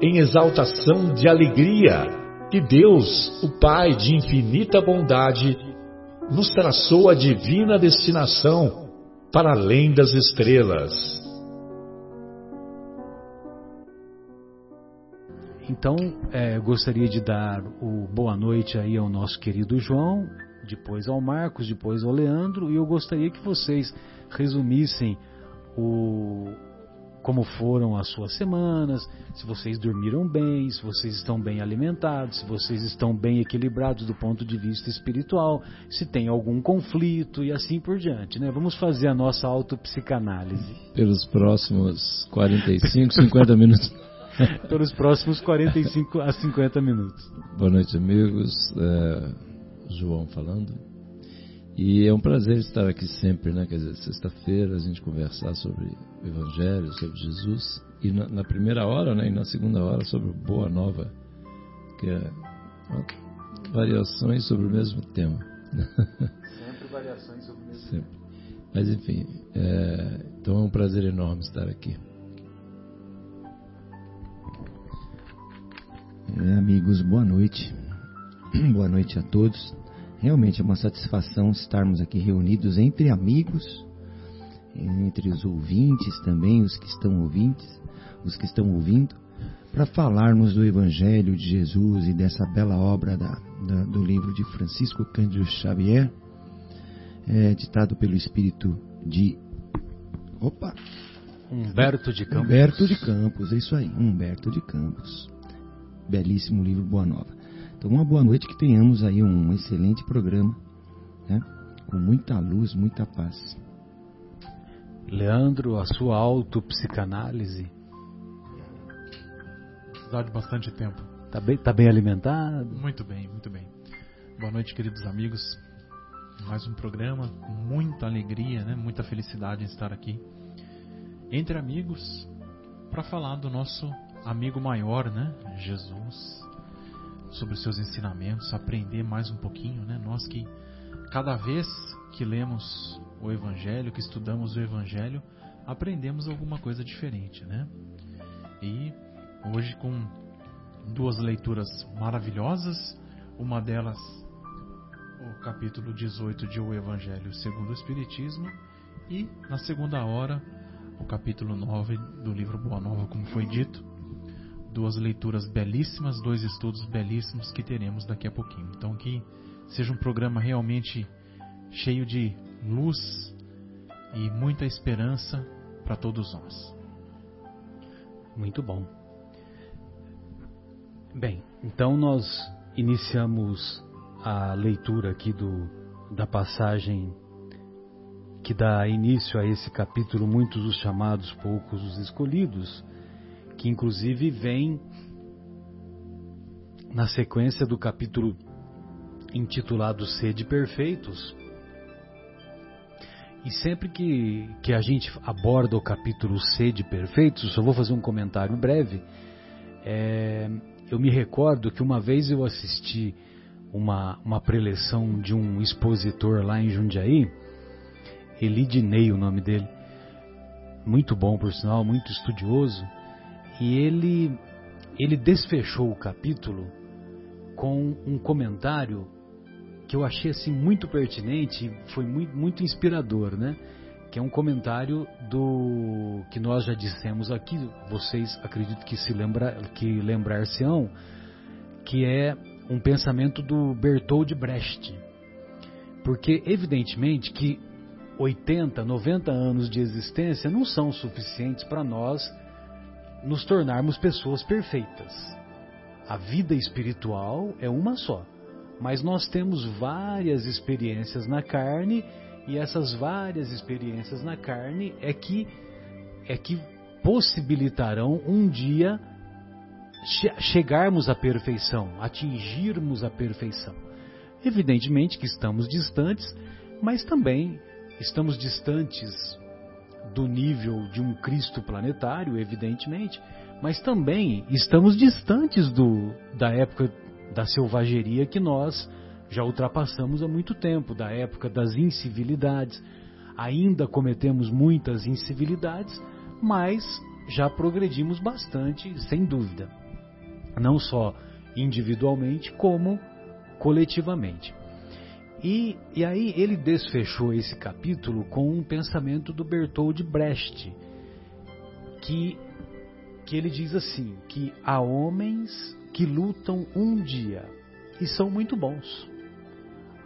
em exaltação de alegria que Deus, o Pai de infinita bondade, nos traçou a divina destinação para além das estrelas. Então, é, gostaria de dar o boa noite aí ao nosso querido João, depois ao Marcos, depois ao Leandro, e eu gostaria que vocês resumissem o, como foram as suas semanas, se vocês dormiram bem, se vocês estão bem alimentados, se vocês estão bem equilibrados do ponto de vista espiritual, se tem algum conflito e assim por diante, né? Vamos fazer a nossa autopsicanálise. Pelos próximos 45, 50 minutos. Pelos próximos 45 a 50 minutos. Boa noite, amigos. É, João falando. E é um prazer estar aqui sempre, né? Quer dizer, sexta-feira a gente conversar sobre o Evangelho, sobre Jesus. E na, na, primeira hora, né? E na segunda hora sobre Boa Nova, que é variações sobre o mesmo tema. Sempre variações sobre o mesmo sempre. tema. Mas enfim, é, então é um prazer enorme estar aqui. É, amigos, boa noite. boa noite a todos. Realmente é uma satisfação estarmos aqui reunidos entre amigos, entre os ouvintes também, os que estão ouvintes, os que estão ouvindo, para falarmos do Evangelho de Jesus e dessa bela obra da, da, do livro de Francisco Cândido Xavier, é, ditado pelo Espírito de opa Humberto de Campos. Humberto de Campos, é isso aí, Humberto de Campos. Belíssimo livro Boa Nova. Então, uma boa noite, que tenhamos aí um excelente programa, né? com muita luz, muita paz. Leandro, a sua autopsicanálise? Precisar de bastante tempo. Tá bem, tá bem alimentado? Muito bem, muito bem. Boa noite, queridos amigos. Mais um programa com muita alegria, né? muita felicidade em estar aqui entre amigos para falar do nosso amigo maior, né? Jesus sobre os seus ensinamentos, aprender mais um pouquinho, né? Nós que cada vez que lemos o Evangelho, que estudamos o Evangelho, aprendemos alguma coisa diferente, né? E hoje com duas leituras maravilhosas, uma delas o capítulo 18 de O Evangelho segundo o Espiritismo e na segunda hora o capítulo 9 do livro Boa Nova, como foi dito, duas leituras belíssimas, dois estudos belíssimos que teremos daqui a pouquinho. Então que seja um programa realmente cheio de luz e muita esperança para todos nós. Muito bom. Bem, então nós iniciamos a leitura aqui do, da passagem que dá início a esse capítulo, muitos os chamados, poucos os escolhidos, que inclusive vem na sequência do capítulo intitulado Sede Perfeitos. E sempre que, que a gente aborda o capítulo Sede Perfeitos, só vou fazer um comentário breve. É, eu me recordo que uma vez eu assisti uma, uma preleção de um expositor lá em Jundiaí, Elidinei o nome dele, muito bom por sinal, muito estudioso, e ele, ele desfechou o capítulo com um comentário que eu achei assim muito pertinente, foi muito, muito inspirador, né? Que é um comentário do que nós já dissemos aqui, vocês acredito que se lembra, que lembrar-se-ão, que é um pensamento do Bertold Brecht. Porque, evidentemente, que 80, 90 anos de existência não são suficientes para nós nos tornarmos pessoas perfeitas. A vida espiritual é uma só, mas nós temos várias experiências na carne e essas várias experiências na carne é que é que possibilitarão um dia chegarmos à perfeição, atingirmos a perfeição. Evidentemente que estamos distantes, mas também estamos distantes do nível de um Cristo planetário, evidentemente, mas também estamos distantes do, da época da selvageria que nós já ultrapassamos há muito tempo, da época das incivilidades. Ainda cometemos muitas incivilidades, mas já progredimos bastante, sem dúvida. Não só individualmente, como coletivamente. E, e aí ele desfechou esse capítulo com um pensamento do Bertold Brecht, que, que ele diz assim, que há homens que lutam um dia e são muito bons.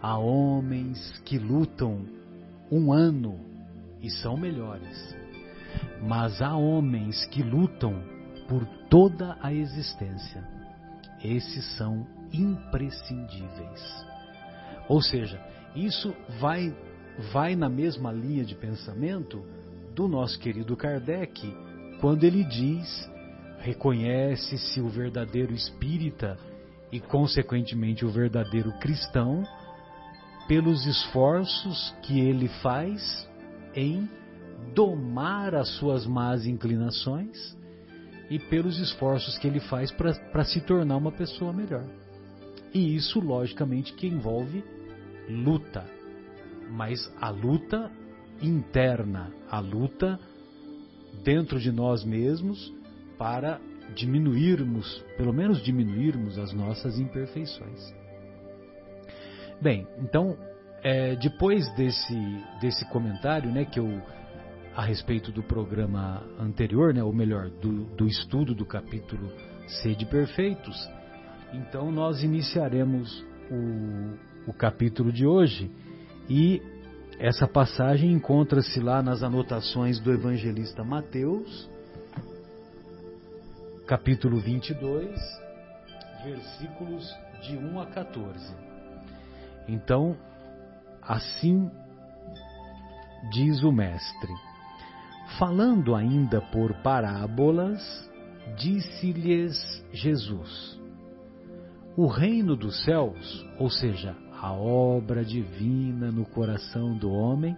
Há homens que lutam um ano e são melhores. Mas há homens que lutam por toda a existência. Esses são imprescindíveis. Ou seja, isso vai, vai na mesma linha de pensamento do nosso querido Kardec, quando ele diz: reconhece-se o verdadeiro espírita e, consequentemente, o verdadeiro cristão pelos esforços que ele faz em domar as suas más inclinações e pelos esforços que ele faz para se tornar uma pessoa melhor. E isso, logicamente, que envolve luta, mas a luta interna, a luta dentro de nós mesmos para diminuirmos, pelo menos diminuirmos as nossas imperfeições. Bem, então, é, depois desse, desse comentário, né, que eu a respeito do programa anterior, né, ou melhor, do, do estudo do capítulo Sede Perfeitos, então nós iniciaremos o, o capítulo de hoje e essa passagem encontra-se lá nas anotações do evangelista Mateus, capítulo 22, versículos de 1 a 14. Então, assim diz o Mestre. Falando ainda por parábolas, disse-lhes Jesus: O reino dos céus, ou seja, a obra divina no coração do homem,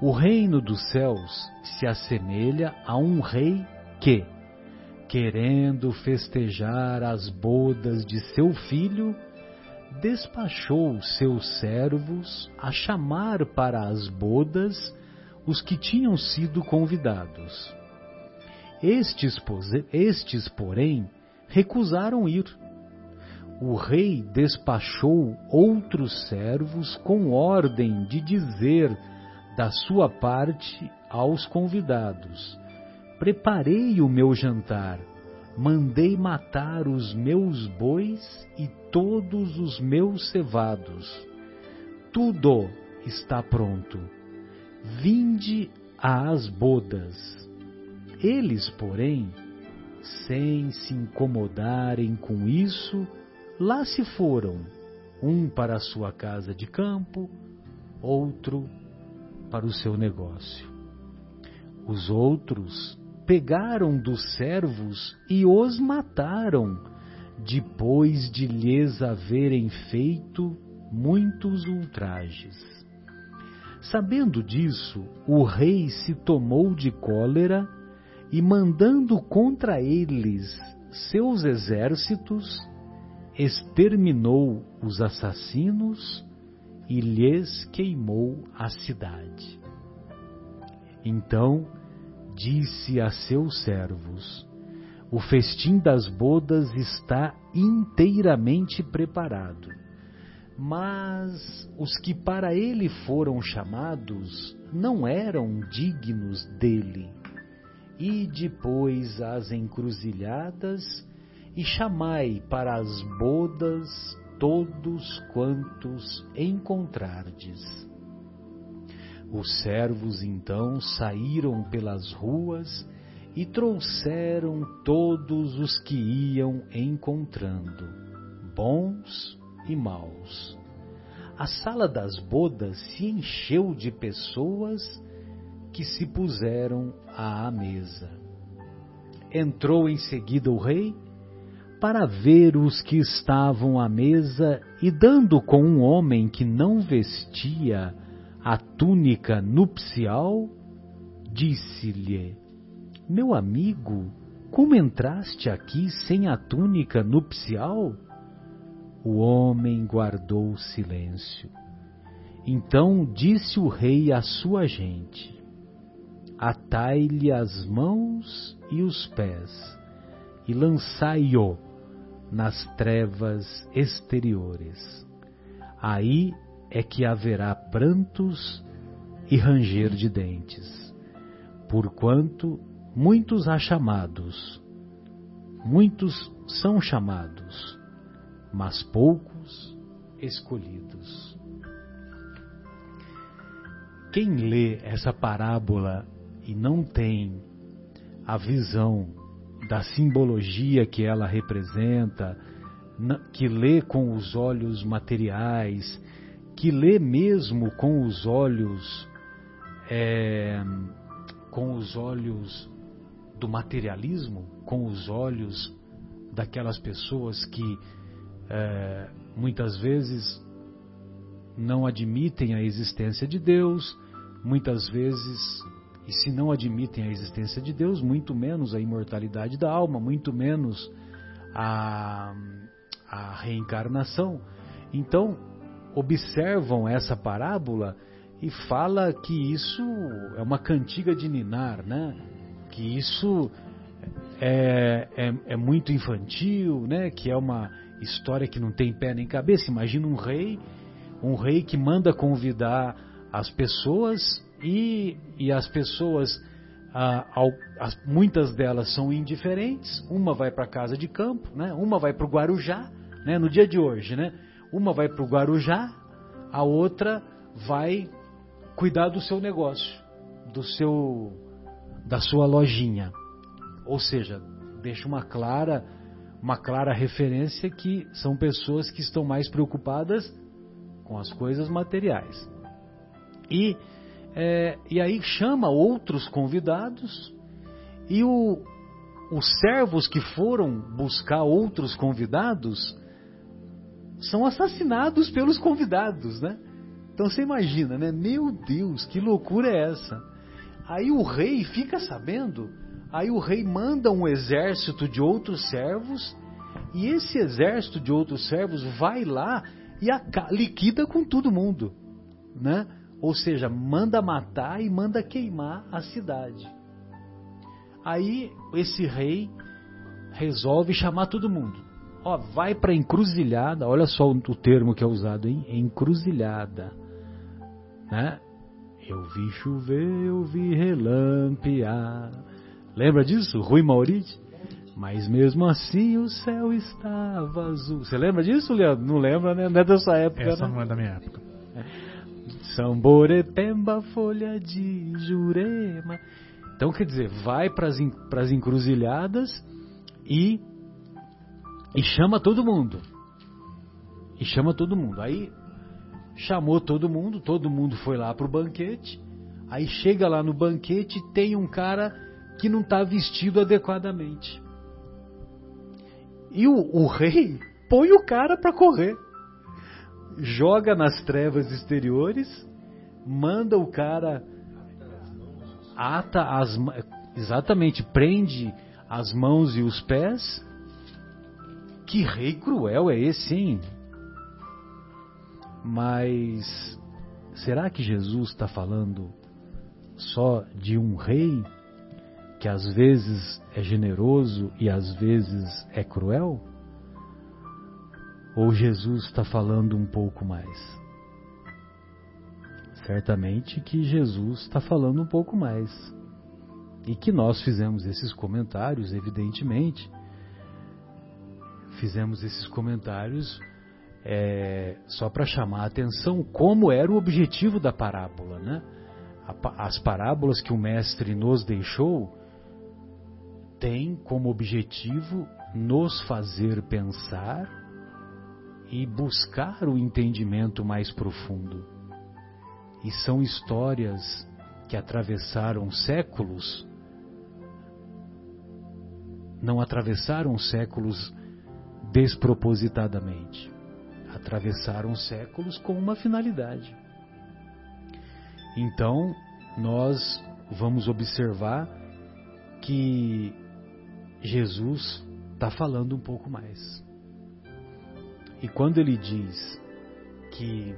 o reino dos céus se assemelha a um rei que, querendo festejar as bodas de seu filho, despachou seus servos a chamar para as bodas os que tinham sido convidados. Estes, estes, porém, recusaram ir. O rei despachou outros servos com ordem de dizer da sua parte aos convidados: Preparei o meu jantar mandei matar os meus bois e todos os meus cevados. Tudo está pronto. Vinde às bodas. Eles, porém, sem se incomodarem com isso, lá se foram, um para a sua casa de campo, outro para o seu negócio. Os outros pegaram dos servos e os mataram, depois de lhes haverem feito muitos ultrajes. Sabendo disso, o rei se tomou de cólera e, mandando contra eles seus exércitos, exterminou os assassinos e lhes queimou a cidade. Então disse a seus servos: O festim das bodas está inteiramente preparado. Mas os que para ele foram chamados não eram dignos dele. E depois às encruzilhadas e chamai para as bodas todos quantos encontrardes. Os servos então saíram pelas ruas e trouxeram todos os que iam encontrando, bons e maus. A sala das bodas se encheu de pessoas que se puseram à mesa. Entrou em seguida o rei para ver os que estavam à mesa e, dando com um homem que não vestia a túnica nupcial, disse-lhe: Meu amigo, como entraste aqui sem a túnica nupcial? O homem guardou silêncio. Então disse o rei à sua gente: Atai-lhe as mãos e os pés e lançai-o nas trevas exteriores. Aí é que haverá prantos e ranger de dentes, porquanto muitos há chamados, muitos são chamados, mas poucos escolhidos. Quem lê essa parábola e não tem a visão da simbologia que ela representa, que lê com os olhos materiais, que lê mesmo com os olhos é, com os olhos do materialismo, com os olhos daquelas pessoas que é, muitas vezes não admitem a existência de Deus, muitas vezes e se não admitem a existência de Deus, muito menos a imortalidade da alma, muito menos a, a reencarnação. Então, observam essa parábola e fala que isso é uma cantiga de ninar, né? Que isso é, é, é, muito infantil, né? Que é uma história que não tem pé nem cabeça. Imagina um rei, um rei que manda convidar as pessoas e, e as pessoas, ah, ao, as, muitas delas são indiferentes, uma vai para a casa de campo, né? uma vai para o Guarujá, né? no dia de hoje, né? uma vai para o Guarujá, a outra vai cuidar do seu negócio, do seu, da sua lojinha. Ou seja, deixa uma clara, uma clara referência que são pessoas que estão mais preocupadas com as coisas materiais. E é, e aí chama outros convidados e o, os servos que foram buscar outros convidados são assassinados pelos convidados, né? Então você imagina, né? Meu Deus, que loucura é essa? Aí o rei fica sabendo, aí o rei manda um exército de outros servos e esse exército de outros servos vai lá e liquida com todo mundo, né? Ou seja, manda matar e manda queimar a cidade. Aí esse rei resolve chamar todo mundo. Ó, vai para encruzilhada, olha só o termo que é usado, hein? Encruzilhada. Né? Eu vi chover, eu vi relampear. Lembra disso? Rui Maurício? Mas mesmo assim o céu estava azul. Você lembra disso, Leandro? Não lembra, né? Não é da sua época, Essa né? não é da minha época. Samborepemba, folha de Jurema. Então, quer dizer, vai para as encruzilhadas e, e chama todo mundo. E chama todo mundo. Aí chamou todo mundo, todo mundo foi lá para o banquete. Aí chega lá no banquete tem um cara que não está vestido adequadamente. E o, o rei põe o cara para correr joga nas trevas exteriores, manda o cara ata as exatamente prende as mãos e os pés. Que rei cruel é esse, hein? Mas será que Jesus está falando só de um rei que às vezes é generoso e às vezes é cruel? Ou Jesus está falando um pouco mais? Certamente que Jesus está falando um pouco mais. E que nós fizemos esses comentários, evidentemente, fizemos esses comentários é, só para chamar a atenção como era o objetivo da parábola, né? As parábolas que o mestre nos deixou têm como objetivo nos fazer pensar e buscar o entendimento mais profundo. E são histórias que atravessaram séculos, não atravessaram séculos despropositadamente atravessaram séculos com uma finalidade. Então, nós vamos observar que Jesus está falando um pouco mais. E quando ele diz que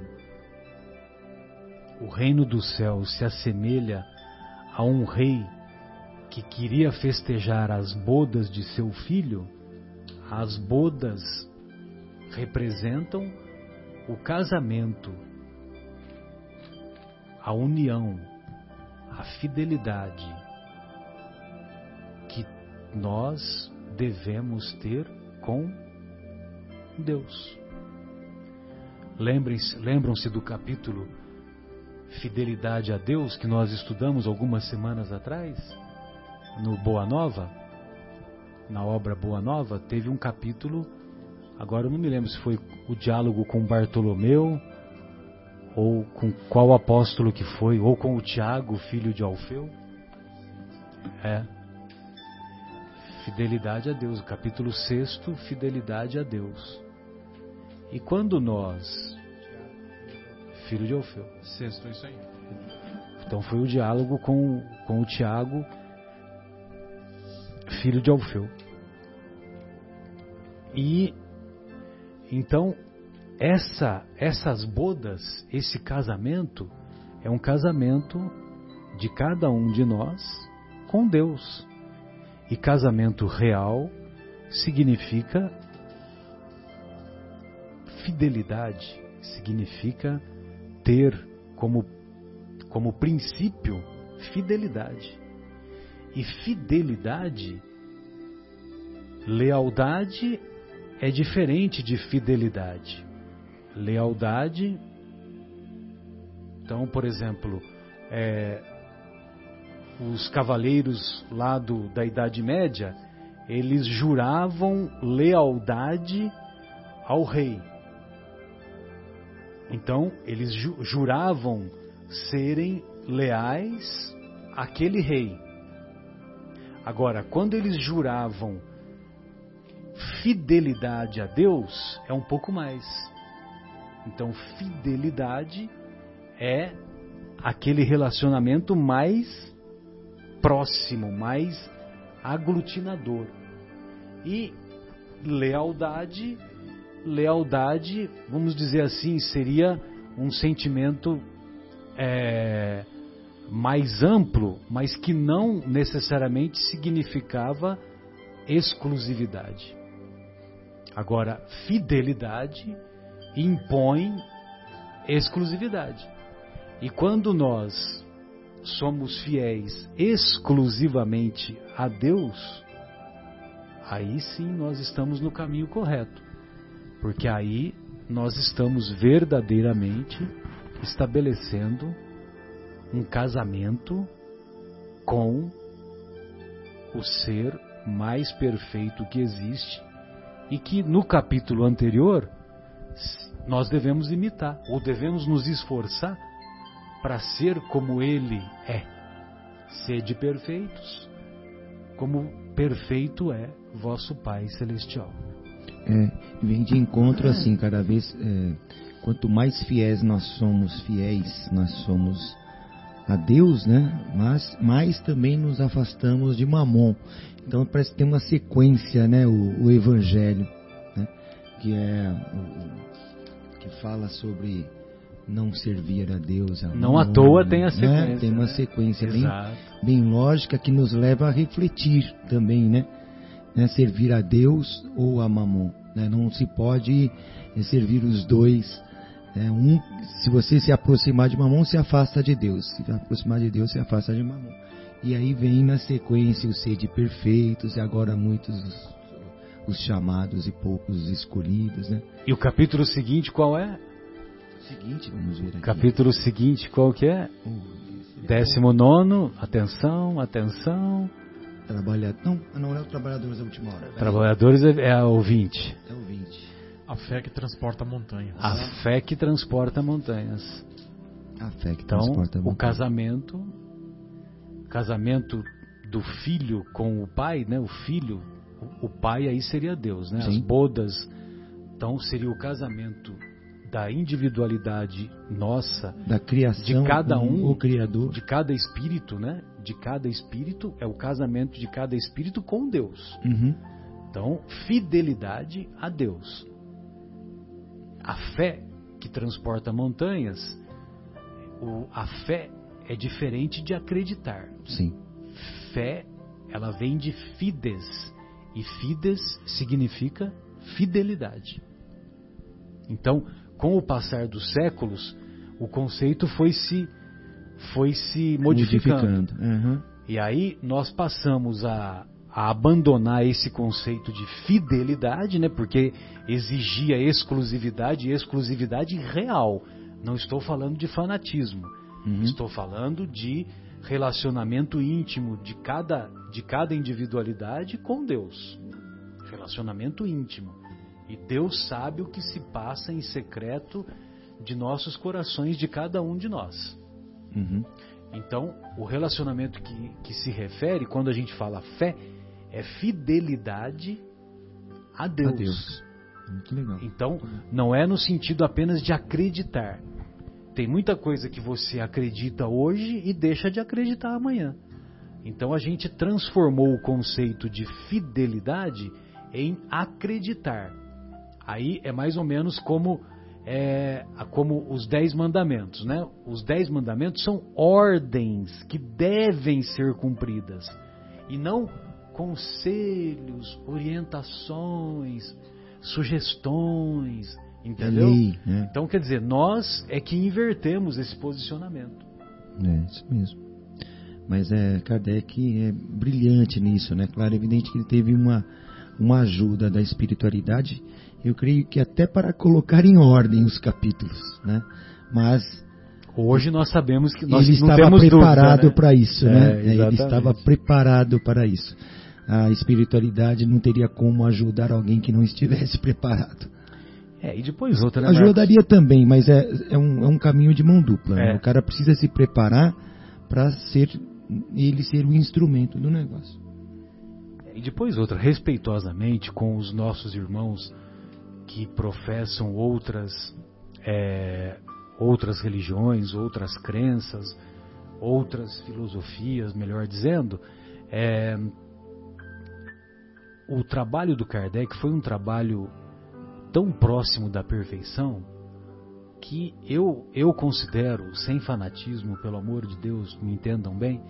o reino dos céus se assemelha a um rei que queria festejar as bodas de seu filho, as bodas representam o casamento, a união, a fidelidade que nós devemos ter com Deus. Lembram-se do capítulo Fidelidade a Deus que nós estudamos algumas semanas atrás? No Boa Nova? Na obra Boa Nova, teve um capítulo Agora eu não me lembro se foi o diálogo com Bartolomeu, ou com qual apóstolo que foi, ou com o Tiago, filho de Alfeu. É. Fidelidade a Deus, capítulo 6, fidelidade a Deus. E quando nós, filho de Alfeu. Sexto, isso aí. Então foi o diálogo com, com o Tiago, filho de Alfeu. E então, essa, essas bodas, esse casamento, é um casamento de cada um de nós com Deus. E casamento real significa fidelidade, significa ter como, como princípio fidelidade. E fidelidade, lealdade é diferente de fidelidade. Lealdade. Então, por exemplo, é, os cavaleiros lá do, da Idade Média, eles juravam lealdade ao rei. Então, eles ju juravam serem leais àquele rei. Agora, quando eles juravam fidelidade a Deus é um pouco mais. Então, fidelidade é aquele relacionamento mais próximo, mais aglutinador. E lealdade, lealdade, vamos dizer assim, seria um sentimento é, mais amplo, mas que não necessariamente significava exclusividade. Agora, fidelidade impõe exclusividade. E quando nós somos fiéis exclusivamente a Deus, aí sim nós estamos no caminho correto. Porque aí nós estamos verdadeiramente estabelecendo um casamento com o ser mais perfeito que existe e que no capítulo anterior nós devemos imitar ou devemos nos esforçar para ser como ele é. Sede perfeitos, como perfeito é vosso Pai celestial. É, vem de encontro assim, cada vez é, quanto mais fiéis nós somos fiéis, nós somos a Deus, né? Mas mais também nos afastamos de Mamon. Então parece que tem uma sequência, né? O, o Evangelho, né? que é o, que fala sobre não servir a Deus. A não à toa tem a né? sequência. Né? Tem uma sequência bem, bem lógica que nos leva a refletir também, né? Né? Servir a Deus ou a Mamon. Né? Não se pode servir os dois é, um, se você se aproximar de Mamon, se afasta de Deus. Se aproximar de Deus, se afasta de Mamon. E aí vem na sequência o ser de perfeitos, e agora muitos os chamados e poucos os escolhidos, né? E o capítulo seguinte qual é? Seguinte, vamos ver aqui. Capítulo seguinte qual que é? É Décimo nono, atenção, atenção. O Trabalhador. Não, não é o trabalhadores da última hora. Trabalhadores é, é o 20. É o 20. A fé que transporta montanhas. A fé que transporta montanhas. A fé que Então, transporta a o casamento, casamento do filho com o pai, né? O filho, o- pai aí seria Deus, né? As Sim. bodas. Então seria o casamento da individualidade nossa, da criação de cada um, o Criador. de cada espírito, né? De cada espírito é o casamento de cada espírito com Deus. Uhum. Então, fidelidade a Deus. A fé que transporta montanhas, o- a fé é diferente de acreditar. Sim. Fé, ela vem de fides, e fides significa fidelidade. Então, com o passar dos séculos, o conceito foi se foi se modificando. Uhum. E aí nós passamos a, a abandonar esse conceito de fidelidade, né? Porque exigia exclusividade e exclusividade real. Não estou falando de fanatismo. Uhum. Estou falando de relacionamento íntimo de cada, de cada individualidade com Deus. Relacionamento íntimo. E Deus sabe o que se passa em secreto de nossos corações, de cada um de nós. Uhum. Então, o relacionamento que, que se refere, quando a gente fala fé, é fidelidade a Deus. A Deus. Muito legal. Então, não é no sentido apenas de acreditar. Tem muita coisa que você acredita hoje e deixa de acreditar amanhã. Então, a gente transformou o conceito de fidelidade em acreditar. Aí é mais ou menos como é, como os dez mandamentos, né? Os dez mandamentos são ordens que devem ser cumpridas e não conselhos, orientações, sugestões, entendeu? Lei, né? Então quer dizer, nós é que invertemos esse posicionamento. É, isso mesmo. Mas é, Kardec é brilhante nisso, né? Claro, é evidente que ele teve uma, uma ajuda da espiritualidade, eu creio que até para colocar em ordem os capítulos, né? Mas Hoje nós sabemos que nós ele estava preparado né? para isso, É, né? Ele estava preparado para isso. A espiritualidade não teria como ajudar alguém que não estivesse preparado. É, e depois outra, né? Ajudaria também, mas é, é, um, é um caminho de mão dupla. né? É. O cara precisa se preparar para ser ele ser o instrumento do negócio. E depois outra, respeitosamente com os nossos irmãos que professam outras é, outras religiões, outras crenças, outras filosofias, melhor dizendo, é, o trabalho do Kardec foi um trabalho tão próximo da perfeição que eu, eu considero, sem fanatismo, pelo amor de Deus, me entendam bem,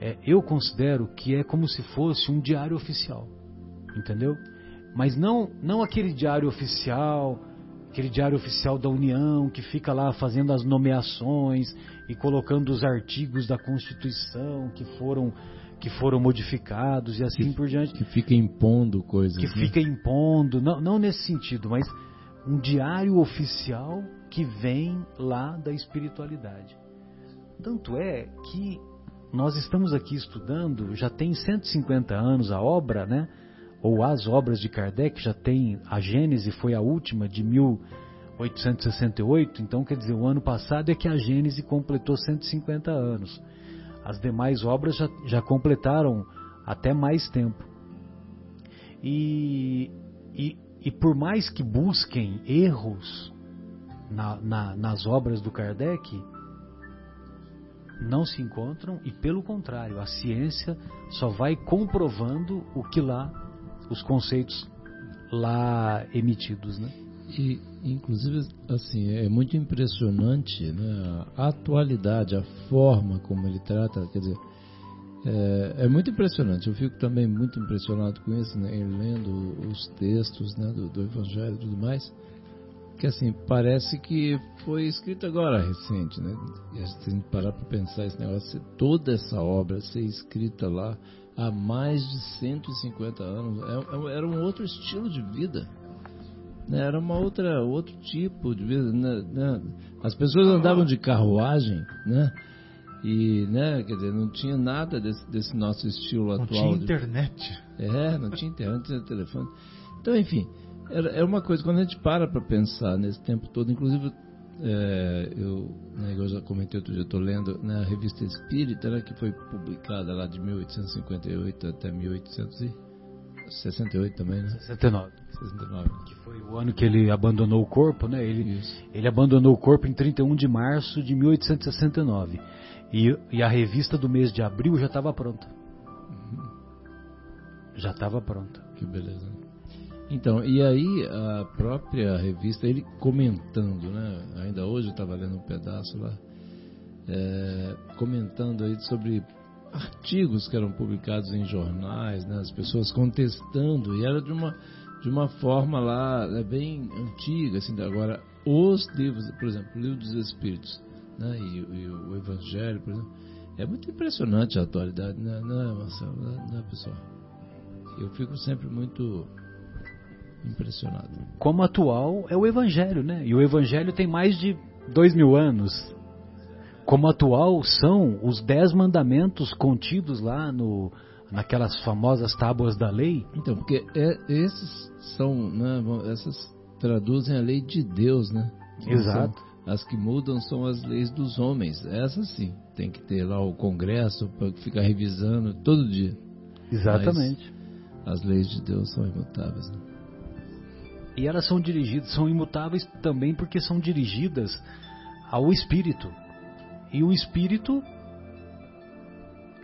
é, eu considero que é como se fosse um diário oficial, entendeu? Mas não, não aquele diário oficial, aquele diário oficial da União que fica lá fazendo as nomeações e colocando os artigos da Constituição que foram que foram modificados e assim Que- por diante Que fica impondo coisas. que né? fica impondo, não, não nesse sentido, mas um diário oficial que vem lá da espiritualidade. Tanto é que nós estamos aqui estudando, já tem 150 anos a obra, né? Ou as obras de Kardec, já tem, a Gênese foi a última de 1868, então quer dizer, o ano passado é que a Gênese completou 150 anos. As demais obras já, já completaram até mais tempo. E, e, e por mais que busquem erros na, na, nas obras do Kardec, não se encontram e, pelo contrário, a ciência só vai comprovando o que lá, os conceitos lá emitidos, né? E, inclusive, assim, é muito impressionante né, a atualidade, a forma como ele trata, quer dizer, é, é muito impressionante. Eu fico também muito impressionado com isso, né, lendo os textos né, do, do Evangelho e tudo mais, que assim, parece que foi escrito agora, recente, né? E a gente tem que parar para pensar esse negócio, toda essa obra ser escrita lá há mais de 150 anos. É, é, era um outro estilo de vida. Né? Era uma outra, outro tipo de vida. Né? né? As pessoas andavam de carruagem, né? E, né, quer dizer, não tinha nada desse, desse nosso estilo não atual. Não tinha internet. É, não tinha internet, não tinha telefone. Então, enfim, era, era uma coisa, quando a gente para para pensar nesse tempo todo, inclusive é, eu, né, eu já comentei outro dia, estou lendo na né, revista Espírita, né, que foi publicada lá de 1858 até 1868 também, né? 69. 69. Que foi o ano que ele abandonou o corpo, né? Ele, ele abandonou o corpo em 31 de março de 1869. E, e a revista do mês de abril já estava pronta. Uhum. Já estava pronta. Que beleza. Então, e aí a própria revista, ele comentando, né? Ainda hoje eu estava lendo um pedaço lá, é, comentando aí sobre artigos que eram publicados em jornais, né? As pessoas contestando, e era de uma, de uma forma lá né, bem antiga, assim, agora os livros, por exemplo, o livro dos Espíritos, né? E, e o Evangelho, por exemplo, é muito impressionante a atualidade, né, né Marcelo, né, né pessoal? Eu fico sempre muito impressionado. Como atual é o Evangelho, né? E o Evangelho tem mais de dois mil anos. Como atual são os dez mandamentos contidos lá no, naquelas famosas tábuas da lei. Então, porque é, esses são, né, essas traduzem a lei de Deus, né? Exato. São, as que mudam são as leis dos homens. Essas sim, tem que ter lá o congresso para ficar revisando todo dia. Exatamente. Mas as leis de Deus são imutáveis. Né? E elas são dirigidas, são imutáveis também porque são dirigidas ao espírito. E o espírito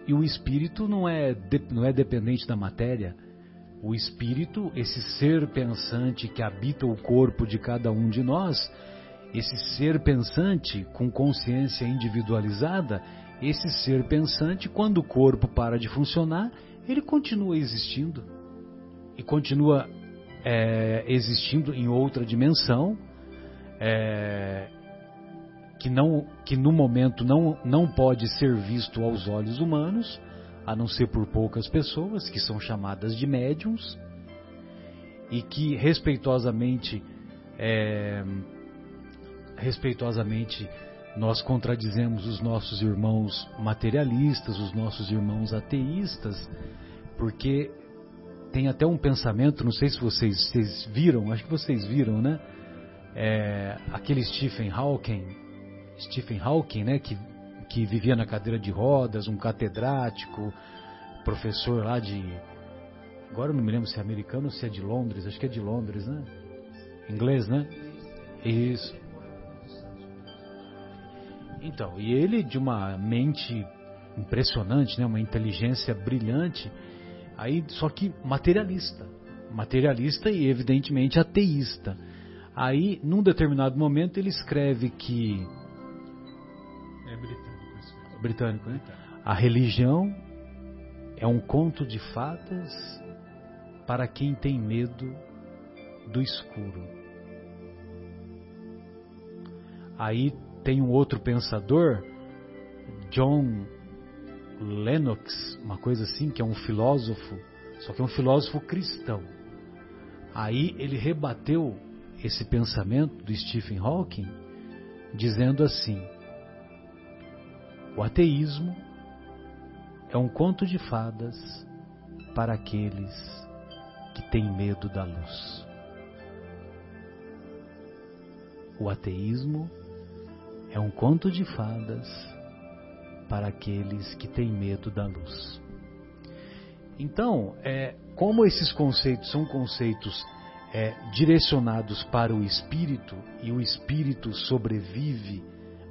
e o espírito não é não é dependente da matéria. O espírito, esse ser pensante que habita o corpo de cada um de nós, esse ser pensante com consciência individualizada, esse ser pensante, quando o corpo para de funcionar, ele continua existindo e continua é, existindo em outra dimensão, é, que, não, que no momento não, não pode ser visto aos olhos humanos, a não ser por poucas pessoas, que são chamadas de médiums, e que respeitosamente, é, respeitosamente nós contradizemos os nossos irmãos materialistas, os nossos irmãos ateístas, porque tem até um pensamento, não sei se vocês, vocês viram, acho que vocês viram, né? É, aquele Stephen Hawking, Stephen Hawking, né? Que, que vivia na cadeira de rodas, um catedrático, professor lá de. Agora eu não me lembro se é americano ou se é de Londres, acho que é de Londres, né? Inglês, né? Isso. Então, e ele de uma mente impressionante, né? Uma inteligência brilhante Aí, só que materialista. Materialista e evidentemente ateísta. Aí, num determinado momento, ele escreve que. É britânico isso. É britânico, né? A religião é um conto de fadas para quem tem medo do escuro. Aí tem um outro pensador, John Lennox, uma coisa assim, que é um filósofo, só que é um filósofo cristão. Aí ele rebateu esse pensamento do Stephen Hawking, dizendo assim: o ateísmo é um conto de fadas para aqueles que têm medo da luz. O ateísmo é um conto de fadas para aqueles que têm medo da luz. Então, é, como esses conceitos são conceitos é, direcionados para o espírito e o espírito sobrevive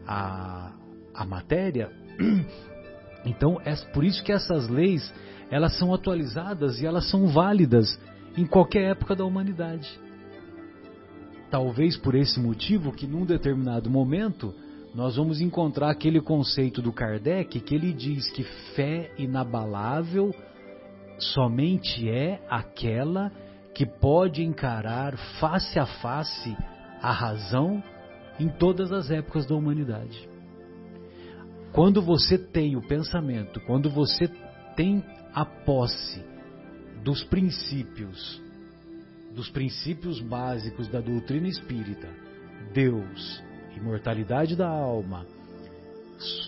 à, à matéria, então é por isso que essas leis elas são atualizadas e elas são válidas em qualquer época da humanidade. Talvez por esse motivo que num determinado momento nós vamos encontrar aquele conceito do Kardec que ele diz que fé inabalável somente é aquela que pode encarar face a face a razão em todas as épocas da humanidade. Quando você tem o pensamento, quando você tem a posse dos princípios, dos princípios básicos da doutrina espírita, Deus, imortalidade da alma,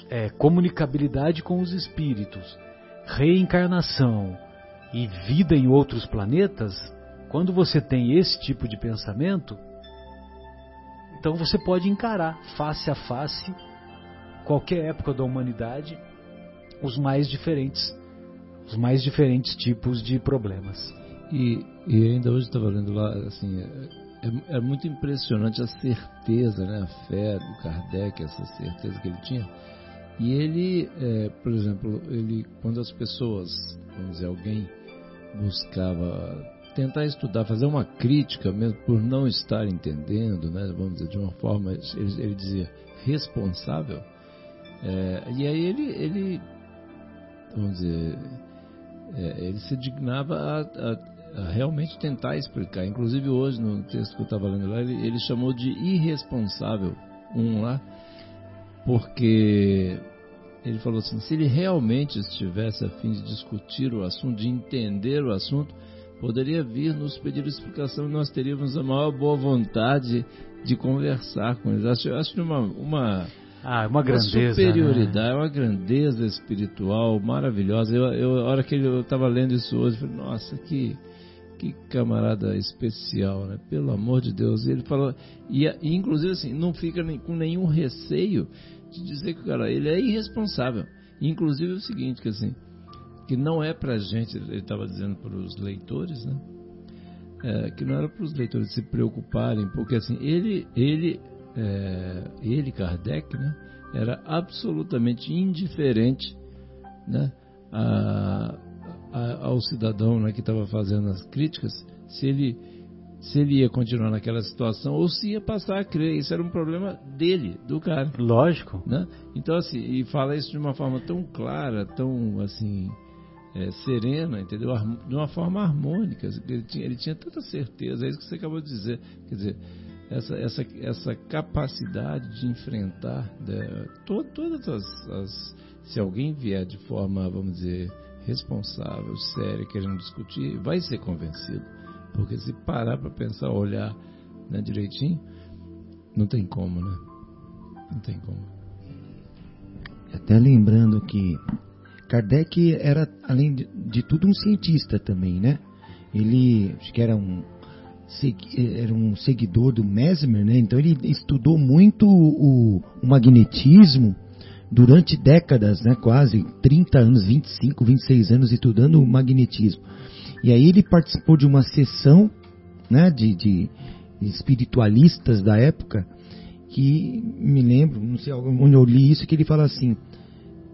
é, comunicabilidade com os espíritos, reencarnação e vida em outros planetas, quando você tem esse tipo de pensamento, então você pode encarar face a face qualquer época da humanidade os mais diferentes os mais diferentes tipos de problemas. E, e ainda hoje estava lendo lá, assim, é, é, muito impressionante a certeza, né, a fé do Kardec, essa certeza que ele tinha. E ele, é, por exemplo, ele, quando as pessoas, vamos dizer, alguém buscava tentar estudar, fazer uma crítica mesmo por não estar entendendo, né, vamos dizer, de uma forma, ele, ele dizia, responsável. É, e aí ele, ele, vamos dizer, é, ele se dignava a, a, realmente tentar explicar. Inclusive hoje, no texto que eu estava lendo lá, ele, ele chamou de irresponsável um lá, porque ele falou assim, se ele realmente estivesse a fim de discutir o assunto, de entender o assunto, poderia vir nos pedir explicação e nós teríamos a maior boa vontade de conversar com ele. Acho, acho uma, uma ah, uma grandeza. Uma superioridade, né? uma grandeza espiritual maravilhosa. Eu, eu, a hora que eu estava lendo isso hoje, eu falei, nossa, que, que camarada especial, né? Pelo amor de Deus. Ele falou, e, inclusive assim, não fica nem, com nenhum receio de dizer que o cara, ele é irresponsável. Inclusive o seguinte, que assim, que não é pra gente, ele estava dizendo para os leitores, né? É, que não era para os leitores se preocuparem, porque assim, ele, ele é, ele, Kardec, né, era absolutamente indiferente né, a, a, ao cidadão né, que estava fazendo as críticas, se ele, se ele ia continuar naquela situação ou se ia passar a crer. Isso era um problema dele, do cara. Lógico. Né? Então, assim, e fala isso de uma forma tão clara, tão assim. É, serena, entendeu? De uma forma harmônica. Ele tinha, ele tinha tanta certeza, é isso que você acabou de dizer. Quer dizer, essa, essa, essa capacidade de enfrentar né, to, todas as, as, Se alguém vier de forma, vamos dizer, responsável, séria, querendo discutir, vai ser convencido. Porque se parar para pensar, olhar né, direitinho, não tem como, né? Não tem como. Até lembrando que Kardec era, além de, de tudo, um cientista também, né? Ele, acho que era um, era um seguidor do Mesmer, né? Então ele estudou muito o, o, magnetismo durante décadas, né? Quase 30 anos, 25, 26 anos estudando o magnetismo. E aí ele participou de uma sessão, né? De, de espiritualistas da época que me lembro, não sei onde eu li isso, que ele fala assim: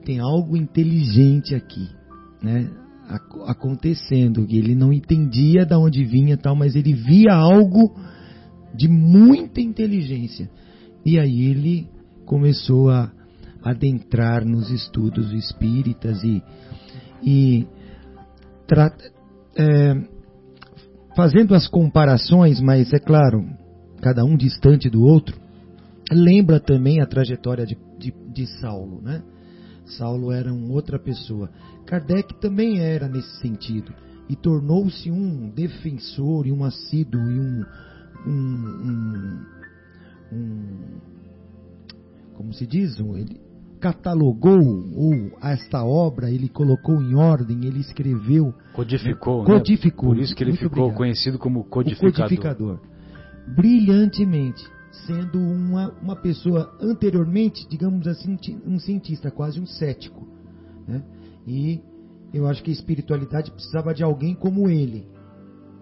tem algo inteligente aqui, né? acontecendo, que ele não entendia de onde vinha tal, mas ele via algo de muita inteligência. E aí ele começou a adentrar nos estudos espíritas e, e é, fazendo as comparações, mas é claro, cada um distante do outro, lembra também a trajetória de, de, de Saulo, né? Saulo era uma outra pessoa. Kardec também era nesse sentido e tornou-se um defensor e um assíduo e um, um, um, um como se diz, ele catalogou ou esta obra ele colocou em ordem, ele escreveu, codificou, né? codificou. Por isso que ele ficou obrigado. conhecido como codificador. Codificador. Brilhantemente sendo uma, uma pessoa anteriormente, digamos assim, um cientista, quase um cético. Né? E eu acho que a espiritualidade precisava de alguém como ele.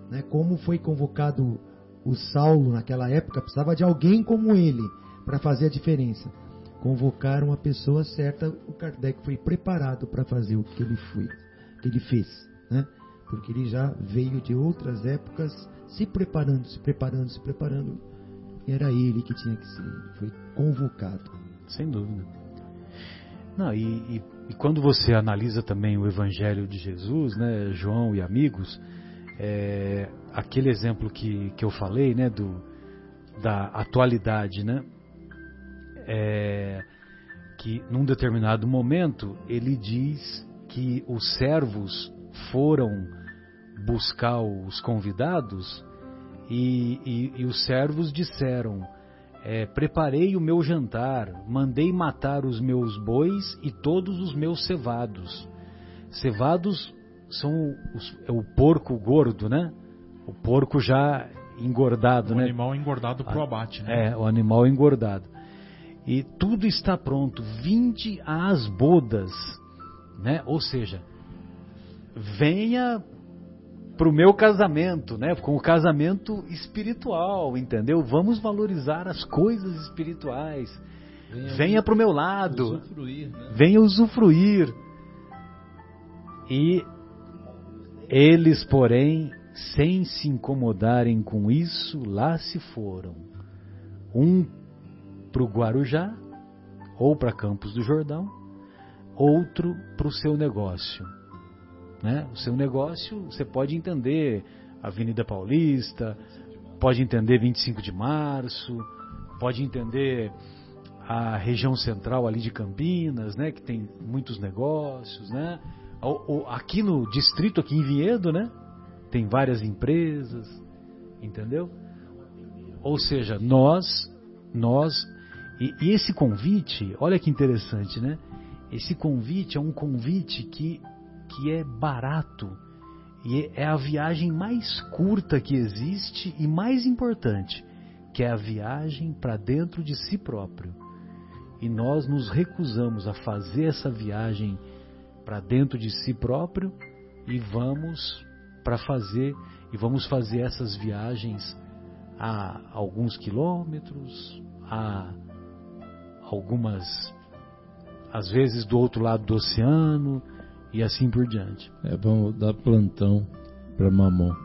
Né? Como foi convocado o Saulo naquela época, precisava de alguém como ele para fazer a diferença. Convocar uma pessoa certa, o Kardec foi preparado para fazer o que ele, foi, que ele fez. Né? Porque ele já veio de outras épocas se preparando, se preparando, se preparando era ele que tinha que ser, foi convocado. Sem dúvida. Não, e, e, e, quando você analisa também o Evangelho de Jesus, né, João e amigos, é, aquele exemplo que, que eu falei, né, do, da atualidade, né, é, que num determinado momento ele diz que os servos foram buscar os convidados e, e, e os servos disseram: é, Preparei o meu jantar, mandei matar os meus bois e todos os meus cevados. Cevados são os, é o porco gordo, né? O porco já engordado, o né? O animal engordado para o abate, né? É, o animal engordado. E tudo está pronto. Vinde às bodas, né? Ou seja, venha para o meu casamento, né? Com o casamento espiritual, entendeu? Vamos valorizar as coisas espirituais. Venha, venha para o meu lado. Usufruir, né? Venha usufruir. E eles, porém, sem se incomodarem com isso, lá se foram. Um para o Guarujá, ou para Campos do Jordão, outro para o seu negócio. Né? O seu negócio, você pode entender Avenida Paulista, pode entender 25 de Março, pode entender a região central ali de Campinas, né, que tem muitos negócios, né? Aqui no distrito, aqui em Vinhedo, né, tem várias empresas, entendeu? Ou seja, nós, nós, e, e esse convite, olha que interessante, né? Esse convite é um convite que, que é barato e é a viagem mais curta que existe e mais importante, que é a viagem para dentro de si próprio. E nós nos recusamos a fazer essa viagem para dentro de si próprio e vamos para fazer e vamos fazer essas viagens a alguns quilômetros, a algumas às vezes do outro lado do oceano e assim por diante. É bom dar plantão para mamão.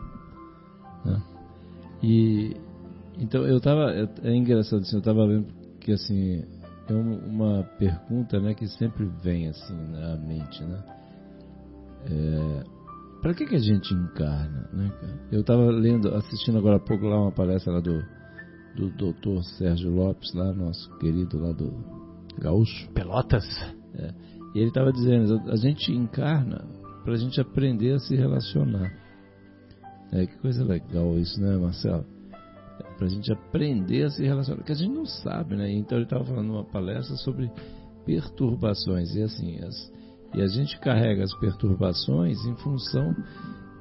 Né? E então eu tava é engraçado assim, eu tava vendo que assim é uma pergunta né, que sempre vem assim na mente, né? É, para que, que a gente encarna, né, Eu estava lendo, assistindo agora há pouco lá uma palestra lá do do Dr. Sérgio Lopes, lá nosso querido lá do Gaúcho. Pelotas. É, e ele estava dizendo, a gente encarna para a gente aprender a se relacionar. É, que coisa legal isso, né, Marcelo? para a gente aprender a se relacionar, porque a gente não sabe, né? Então ele estava falando uma palestra sobre perturbações e assim, as, e a gente carrega as perturbações em função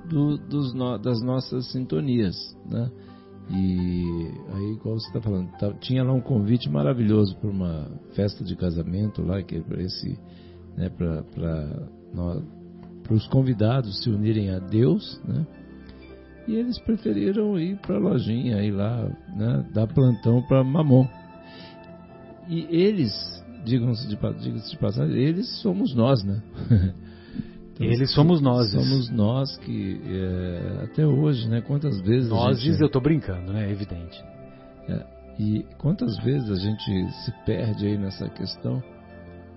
do, dos no, das nossas sintonias, né? E aí, igual você está falando, tá, tinha lá um convite maravilhoso para uma festa de casamento lá, que é para esse, né, para os convidados se unirem a Deus, né? E eles preferiram ir para a lojinha, ir lá, né, dar plantão para Mamon. E eles, digam-se de, digam de passagem, eles somos nós, né? Então, eles somos nós. Somos nós que, é, até hoje, né? Quantas vezes. Nós, gente, eu estou brincando, né? É evidente. É, e quantas vezes a gente se perde aí nessa questão?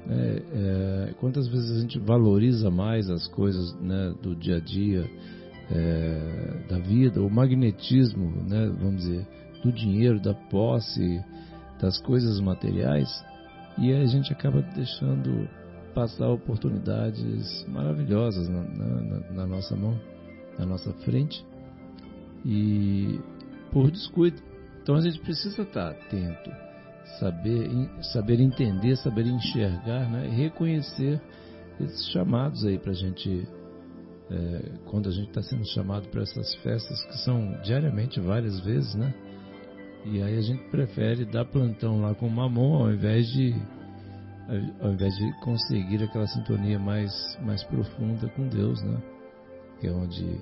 Né? É, quantas vezes a gente valoriza mais as coisas né, do dia a dia? é, da vida, o magnetismo, né, vamos dizer, do dinheiro, da posse, das coisas materiais, e a gente acaba deixando passar oportunidades maravilhosas na, na, na nossa mão, na nossa frente, e por descuido. Então a gente precisa estar atento, saber, saber entender, saber enxergar, né, reconhecer esses chamados aí para a gente é, quando a gente está sendo chamado para essas festas que são diariamente várias vezes, né? E aí a gente prefere dar plantão lá com o mamon ao invés de ao invés de conseguir aquela sintonia mais mais profunda com Deus, né? Que é onde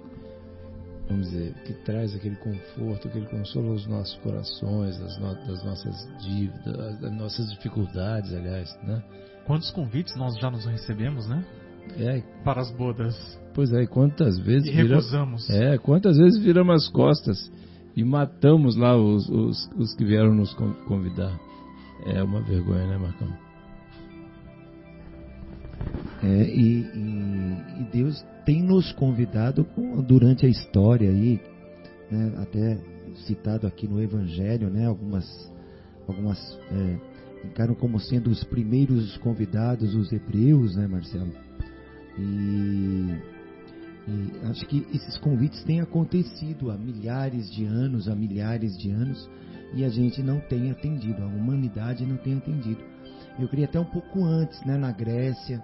vamos dizer que traz aquele conforto, aquele consolo aos nossos corações, das, no, das nossas dívidas, das nossas dificuldades, aliás, né? Quantos convites nós já nos recebemos, né? É. Para as bodas. Pois é, quantas vezes. E recusamos. Vira, é, quantas vezes viramos as costas e matamos lá os, os, os que vieram nos convidar. É uma vergonha, né, Marcão? É, e, e, e, Deus tem nos convidado durante a história aí, né, até citado aqui no Evangelho, né, algumas, algumas é, encaram como sendo os primeiros convidados os hebreus, né, Marcelo? E, E acho que esses convites têm acontecido há milhares de anos, há milhares de anos, e a gente não tem atendido, a humanidade não tem atendido. Eu queria até um pouco antes, né, na Grécia,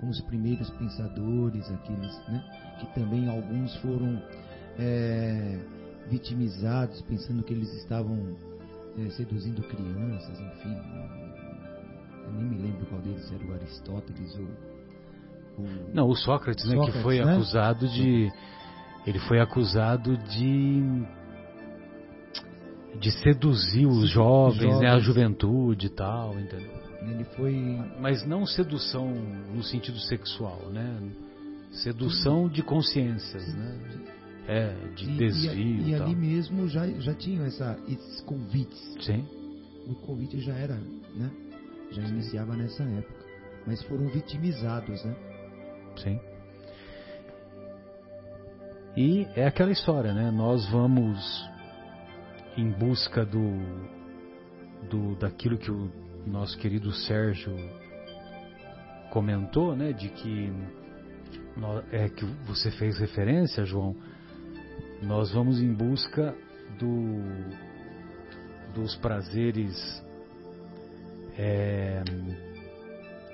com os primeiros pensadores, aqueles, né, que também alguns foram é, vitimizados, pensando que eles estavam é, seduzindo crianças, enfim. Eu nem me lembro qual deles era o Aristóteles ou. o não, o Sócrates, né, Sócrates, que foi né? acusado de. Ele foi acusado de. de seduzir os jovens, jovens. né, a juventude e tal, entendeu? Ele foi. Mas não sedução no sentido sexual, né? Sedução de consciências, né? É, de e, desvio e, e, e ali mesmo já, já tinham essa, esses convites. Sim. O convite já era, né? Já iniciava nessa época. Mas foram vitimizados, né? Sim. E é aquela história, né? Nós vamos em busca do, do daquilo que o nosso querido Sérgio comentou, né? De que é que você fez referência, João. Nós vamos em busca do dos prazeres é,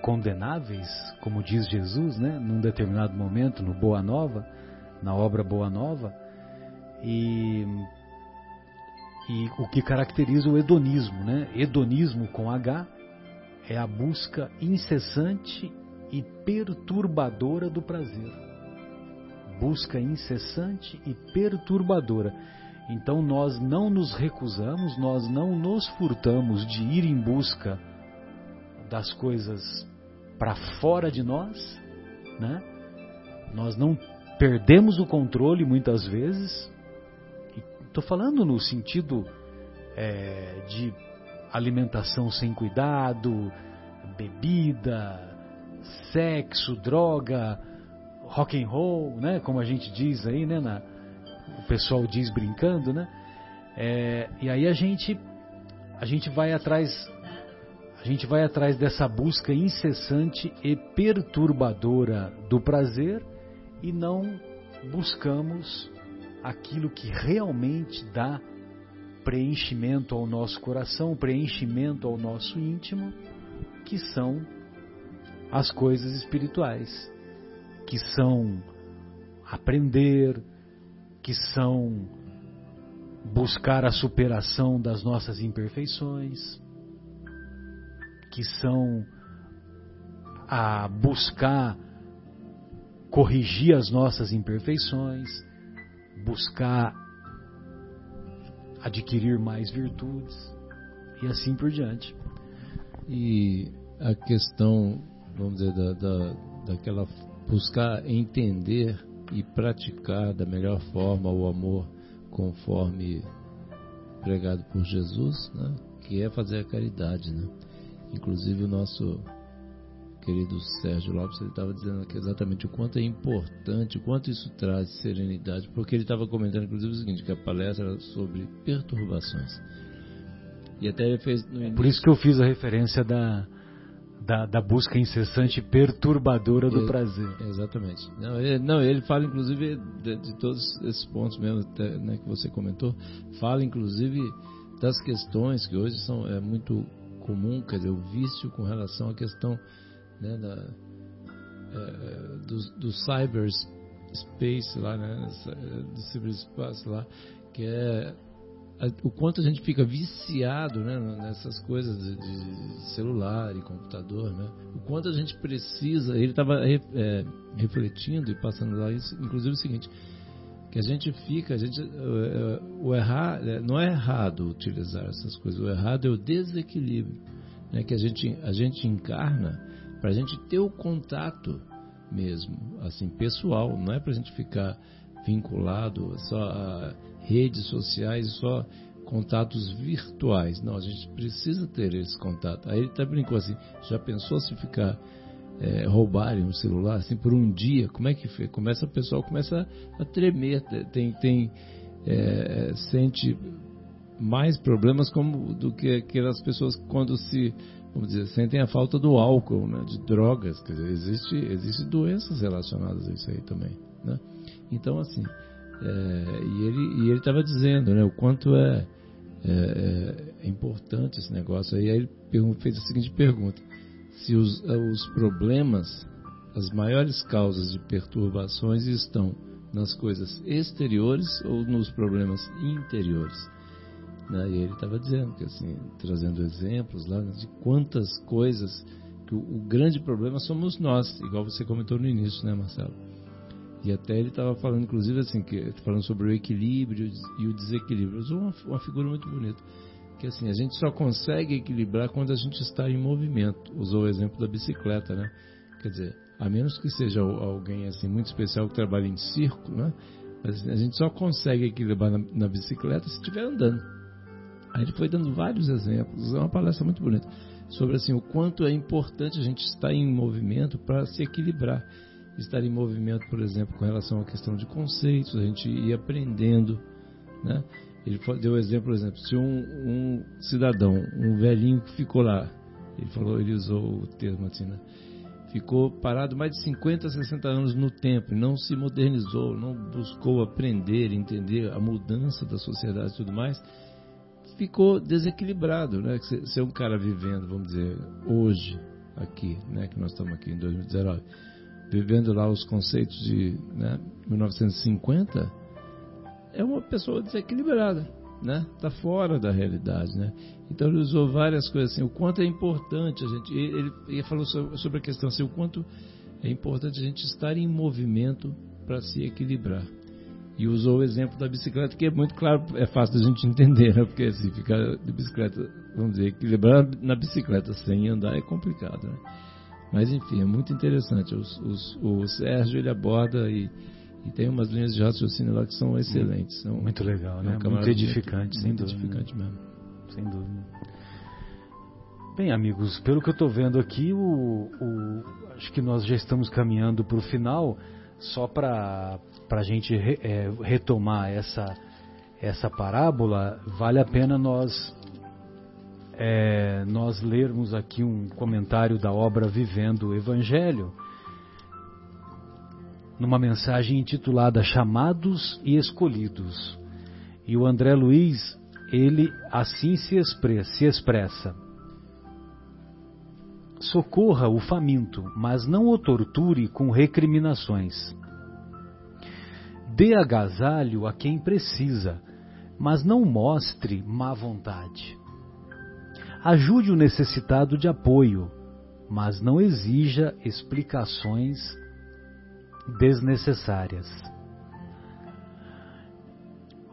condenáveis, como diz Jesus, né, num determinado momento no Boa Nova, na obra Boa Nova, e, e o que caracteriza o hedonismo, né? Hedonismo com H é a busca incessante e perturbadora do prazer. Busca incessante e perturbadora. Então nós não nos recusamos, nós não nos furtamos de ir em busca das coisas para fora de nós, né? Nós não perdemos o controle muitas vezes. Estou falando no sentido é, de alimentação sem cuidado, bebida, sexo, droga, rock and roll, né? Como a gente diz aí, né? Na, o pessoal diz brincando, né? É, e aí a gente a gente vai atrás a gente vai atrás dessa busca incessante e perturbadora do prazer e não buscamos aquilo que realmente dá preenchimento ao nosso coração, preenchimento ao nosso íntimo, que são as coisas espirituais, que são aprender, que são buscar a superação das nossas imperfeições, que são a buscar corrigir as nossas imperfeições, buscar adquirir mais virtudes e assim por diante. E a questão, vamos dizer, da, da, daquela buscar entender e praticar da melhor forma o amor conforme pregado por Jesus, né? que é fazer a caridade. Né? Inclusive o nosso querido Sérgio Lopes ele estava dizendo aqui exatamente o quanto é importante, o quanto isso traz serenidade, porque ele estava comentando inclusive o seguinte, que a palestra era sobre perturbações. E até ele fez no início, Por isso que eu fiz a referência da, da, da busca incessante perturbadora do É, prazer. Exatamente. Não ele, não, ele fala inclusive de, de todos esses pontos mesmo até, né, que você comentou, fala inclusive das questões que hoje são é muito comum, quer dizer, o vício com relação à questão né, da, é, do, do cyberspace lá, né, do ciberespaço lá, que é o quanto a gente fica viciado né, nessas coisas de, de celular e computador, né? O quanto a gente precisa. Ele estava refletindo e passando lá isso, inclusive o seguinte, que a gente fica, a gente, eh, o errar, não é errado utilizar essas coisas, o errado é o desequilíbrio, né? Que a gente, a gente encarna para a gente ter o contato mesmo, assim, pessoal, não é para a gente ficar vinculado só a redes sociais, só contatos virtuais. Não, a gente precisa ter esse contato. Aí ele até brincou assim, já pensou se ficar é, roubarem um celular assim por um dia? Como é que fica? Começa o pessoal começa a tremer, tem tem é, sente mais problemas como do que aquelas pessoas quando se vamos dizer sentem a falta do álcool, né, de drogas. Quer dizer, existe existe doenças relacionadas a isso aí também. Né? Então, assim, é, e ele estava dizendo né, o quanto é, é, é, importante esse negócio. Aí ele fez a seguinte pergunta: se os, os problemas, as maiores causas de perturbações estão nas coisas exteriores ou nos problemas interiores? Né? E ele estava dizendo que assim, trazendo exemplos lá de quantas coisas que o, o grande problema somos nós, igual você comentou no início, né, Marcelo? E até ele estava falando, inclusive, assim, que, falando sobre o equilíbrio e o desequilíbrio. Usou uma, uma figura muito bonita. Que assim, a gente só consegue equilibrar quando a gente está em movimento. Usou o exemplo da bicicleta, né? Quer dizer, a menos que seja alguém assim muito especial que trabalhe em circo, né? Mas a gente só consegue equilibrar na, na bicicleta se estiver andando. Aí ele foi dando vários exemplos. É uma palestra muito bonita sobre assim o quanto é importante a gente estar em movimento para se equilibrar estar em movimento, por exemplo, com relação à questão de conceitos, a gente ir aprendendo, né? Ele deu exemplo, por exemplo, se um, um, cidadão, um velhinho que ficou lá, ele falou, ele usou o termo assim, né? Ficou parado mais de 50, 60 anos no tempo, não se modernizou, não buscou aprender, entender a mudança da sociedade e tudo mais, ficou desequilibrado, né? Se é um cara vivendo, vamos dizer, hoje, aqui, né? Que nós estamos aqui em 2019 vivendo lá os conceitos de né, 1950, é uma pessoa desequilibrada, né? Está fora da realidade, né? Então ele usou várias coisas assim, o quanto é importante a gente, ele, ele falou sobre a questão assim, o quanto é importante a gente estar em movimento para se equilibrar. E usou o exemplo da bicicleta, que é muito claro, é fácil da gente entender, né? Porque assim, ficar de bicicleta, vamos dizer, equilibrar na bicicleta sem andar é complicado, né? Mas enfim, é muito interessante. Os, os, o Sérgio ele aborda e, e, tem umas linhas de raciocínio lá que são excelentes. São, muito legal, né? Muito edificante, muito, muito edificante mesmo. Sem dúvida. Bem, amigos, pelo que eu estou vendo aqui, o, o, acho que nós já estamos caminhando para o final. Só para a gente re, é, retomar essa, essa parábola, vale a pena nós é, nós lermos aqui um comentário da obra Vivendo o Evangelho, numa mensagem intitulada Chamados e Escolhidos. E o André Luiz, ele assim se expressa, se expressa. Socorra o faminto, mas não o torture com recriminações. Dê agasalho a quem precisa, mas não mostre má vontade. Ajude o necessitado de apoio, mas não exija explicações desnecessárias.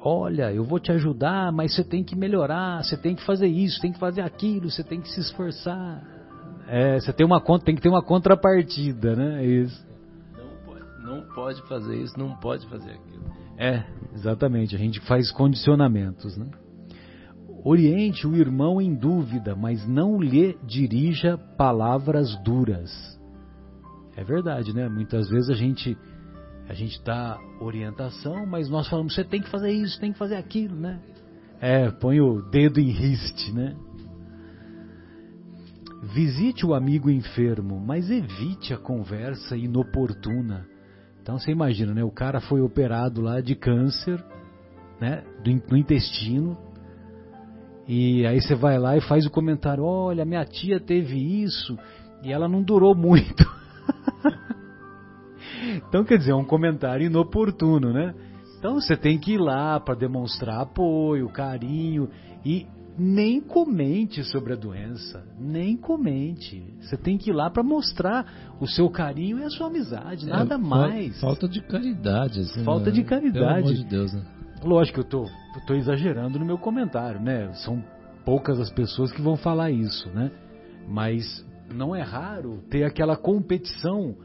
Olha, eu vou te ajudar, mas você tem que melhorar, você tem que fazer isso, tem que fazer aquilo, você tem que se esforçar. É, você tem uma tem que ter uma contrapartida, né? Isso. Não pode, fazer isso, não pode fazer aquilo. É, exatamente. A gente faz condicionamentos, né? Oriente o irmão em dúvida, mas não lhe dirija palavras duras. É verdade, né? Muitas vezes a gente a gente dá orientação, mas nós falamos você tem que fazer isso, tem que fazer aquilo, né? É, põe o dedo em riste, né? Visite o amigo enfermo, mas evite a conversa inoportuna. Então você imagina, né? O cara foi operado lá de câncer, né? Do, intestino, e aí você vai lá e faz o comentário: olha, minha tia teve isso e ela não durou muito. então, quer dizer, é um comentário inoportuno, né? Então você tem que ir lá para demonstrar apoio, carinho e nem comente sobre a doença, nem comente. Você tem que ir lá para mostrar o seu carinho e a sua amizade, é, nada é, mais. Falta de caridade, assim, Falta né? de caridade. Pelo amor de Deus, né? Lógico que eu tô, tô exagerando no meu comentário, né? São poucas as pessoas que vão falar isso, né? Mas não é raro ter aquela competição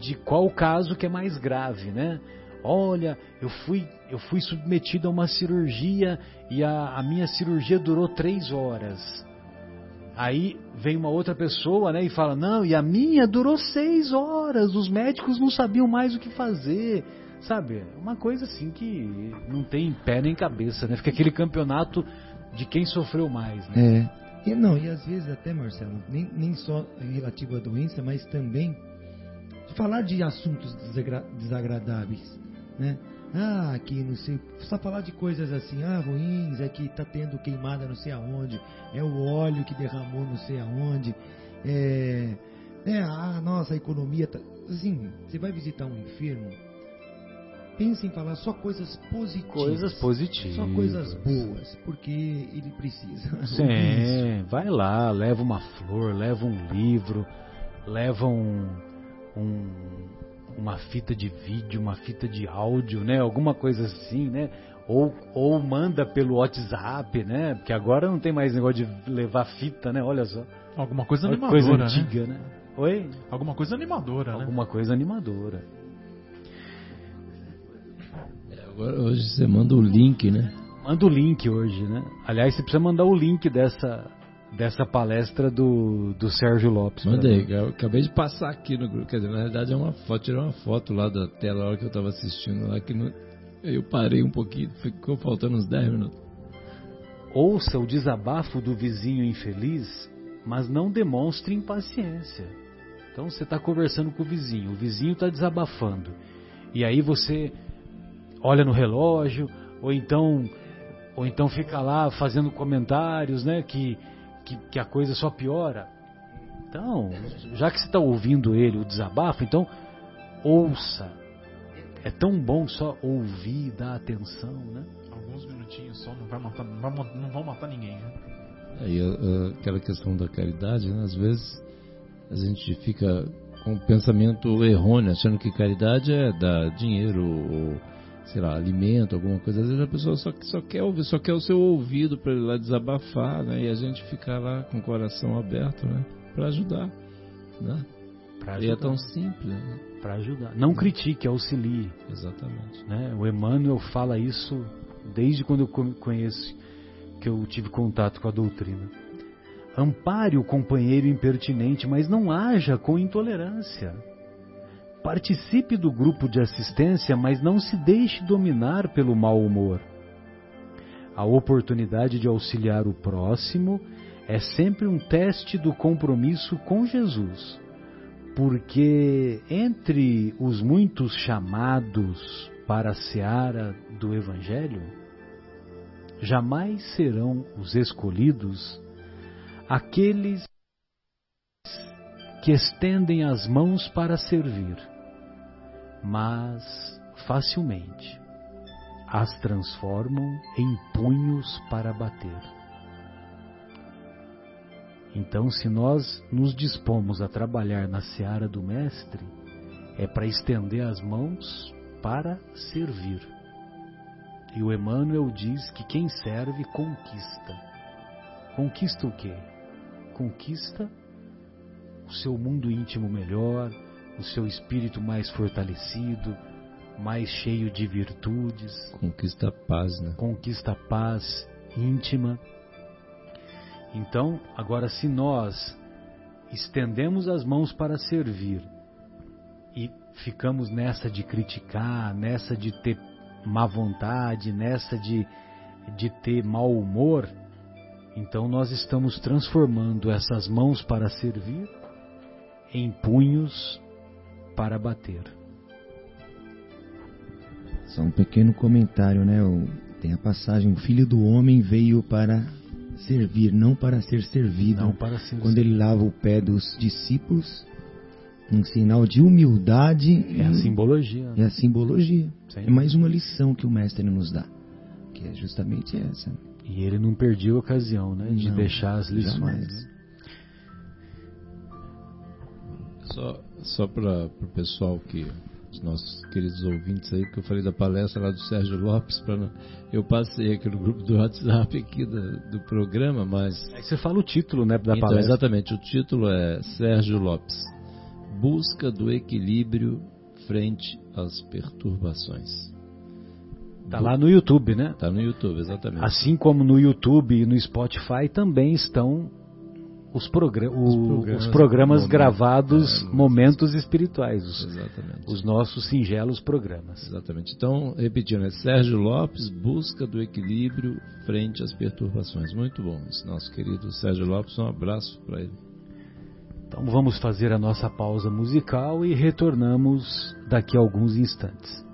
de qual caso que é mais grave, né? Olha, eu fui, eu fui submetido a uma cirurgia e a, a minha cirurgia durou três horas. Aí vem uma outra pessoa, né, e fala: não, e a minha durou seis horas. Os médicos não sabiam mais o que fazer. Sabe? Uma coisa assim que não tem pé nem cabeça, né? Fica aquele campeonato de quem sofreu mais, né? É. E, não, e às vezes até, Marcelo, nem, nem só relativo à doença, mas também falar de assuntos desagra desagradáveis. né? Ah, que não sei, só falar de coisas assim, ah, ruins, é que tá tendo queimada não sei aonde, é o óleo que derramou não sei aonde, é, é ah, nossa, a economia tá, assim, você vai visitar um enfermo, pense em falar só coisas positivas. Coisas positivas. Só coisas boas, porque ele precisa. Sim, vai lá, leva uma flor, leva um livro, leva um, um uma fita de vídeo, uma fita de áudio, né? Alguma coisa assim, né? Ou, ou manda pelo WhatsApp, né? Porque agora não tem mais negócio de levar fita, né? Olha só. Alguma coisa Olha animadora, coisa né? antiga, né? Oi? Alguma coisa animadora, né? Alguma coisa animadora. É, agora, hoje você manda o link, né? Manda o link hoje, né? Aliás, você precisa mandar o link dessa, dessa palestra do, do Sérgio Lopes. eu acabei de passar aqui no grupo. Quer dizer, na verdade é uma foto, tirei uma foto lá da tela na hora que eu estava assistindo lá, que não- eu parei um pouquinho, ficou faltando uns 10 minutos. Ouça o desabafo do vizinho infeliz, mas não demonstre impaciência. Então você está conversando com o vizinho, o vizinho está desabafando. E aí você olha no relógio, ou então, ou então fica lá fazendo comentários, né? Que, que, que a coisa só piora. Então, já que você está ouvindo ele, o desabafo, então ouça. É tão bom só ouvir e dar atenção, né? Alguns minutinhos só, não, vai matar, não, vai não vão matar ninguém, né? Aí a- a- aquela questão da caridade, né? às vezes a gente fica com um pensamento errôneo, achando que caridade é dar dinheiro ou, sei lá, alimento, alguma coisa. Às vezes a pessoa só, só quer ouvir, só quer o seu ouvido para ele lá desabafar, né? E a gente ficar lá com o coração aberto, né? Para ajudar, né? Pra E é ajudar. tão simples, né? para ajudar. Não critique, auxilie. Exatamente. Né? O Emmanuel fala isso desde quando eu co- conheço, que eu tive contato com a doutrina. Ampare o companheiro impertinente, mas não haja com intolerância. Participe do grupo de assistência, mas não se deixe dominar pelo mau humor. A oportunidade de auxiliar o próximo é sempre um teste do compromisso com Jesus porque entre os muitos chamados para a seara do Evangelho, jamais serão os escolhidos aqueles que estendem as mãos para servir, mas facilmente as transformam em punhos para bater. Então, se nós nos dispomos a trabalhar na seara do Mestre, é para estender as mãos para servir. E o Emmanuel diz que quem serve conquista. Conquista o quê? Conquista o seu mundo íntimo melhor, o seu espírito mais fortalecido, mais cheio de virtudes, Conquista a paz, né? conquista a paz íntima. Então, agora, se nós estendemos as mãos para servir e ficamos nessa de criticar, nessa de ter má vontade, nessa de, de ter mau humor, então nós estamos transformando essas mãos para servir em punhos para bater. Só um pequeno comentário, né? Tem a passagem: o filho do homem veio para servir, não para ser servido. Não para ser Quando ele lava o pé dos discípulos, um sinal de humildade É a simbologia. é a simbologia. Sim. É mais uma lição que o mestre nos dá, que é justamente essa. E ele não perdeu a ocasião né, de Não, deixar as lições. jamais. Só, só para o pessoal que, os nossos queridos ouvintes aí, que eu falei da palestra lá do Sérgio Lopes, pra, não- eu passei aqui no grupo do WhatsApp aqui do, do programa, mas Aí você fala o título né, da Então, palestra. exatamente, o título é Sérgio Lopes, Busca do Equilíbrio frente às perturbações. Tá lá no YouTube, né? Tá no YouTube, exatamente. Assim como no YouTube e no Spotify também estão os, progra- o- os programas, programas, momentos, gravados, é, momentos espirituais, os, Exatamente. os nossos singelos programas. Exatamente. Então, repetindo, é Sérgio Lopes, Busca do Equilíbrio frente às perturbações. Muito bom. Esse nosso querido Sérgio Lopes, um abraço para ele. Então vamos fazer a nossa pausa musical e retornamos daqui a alguns instantes.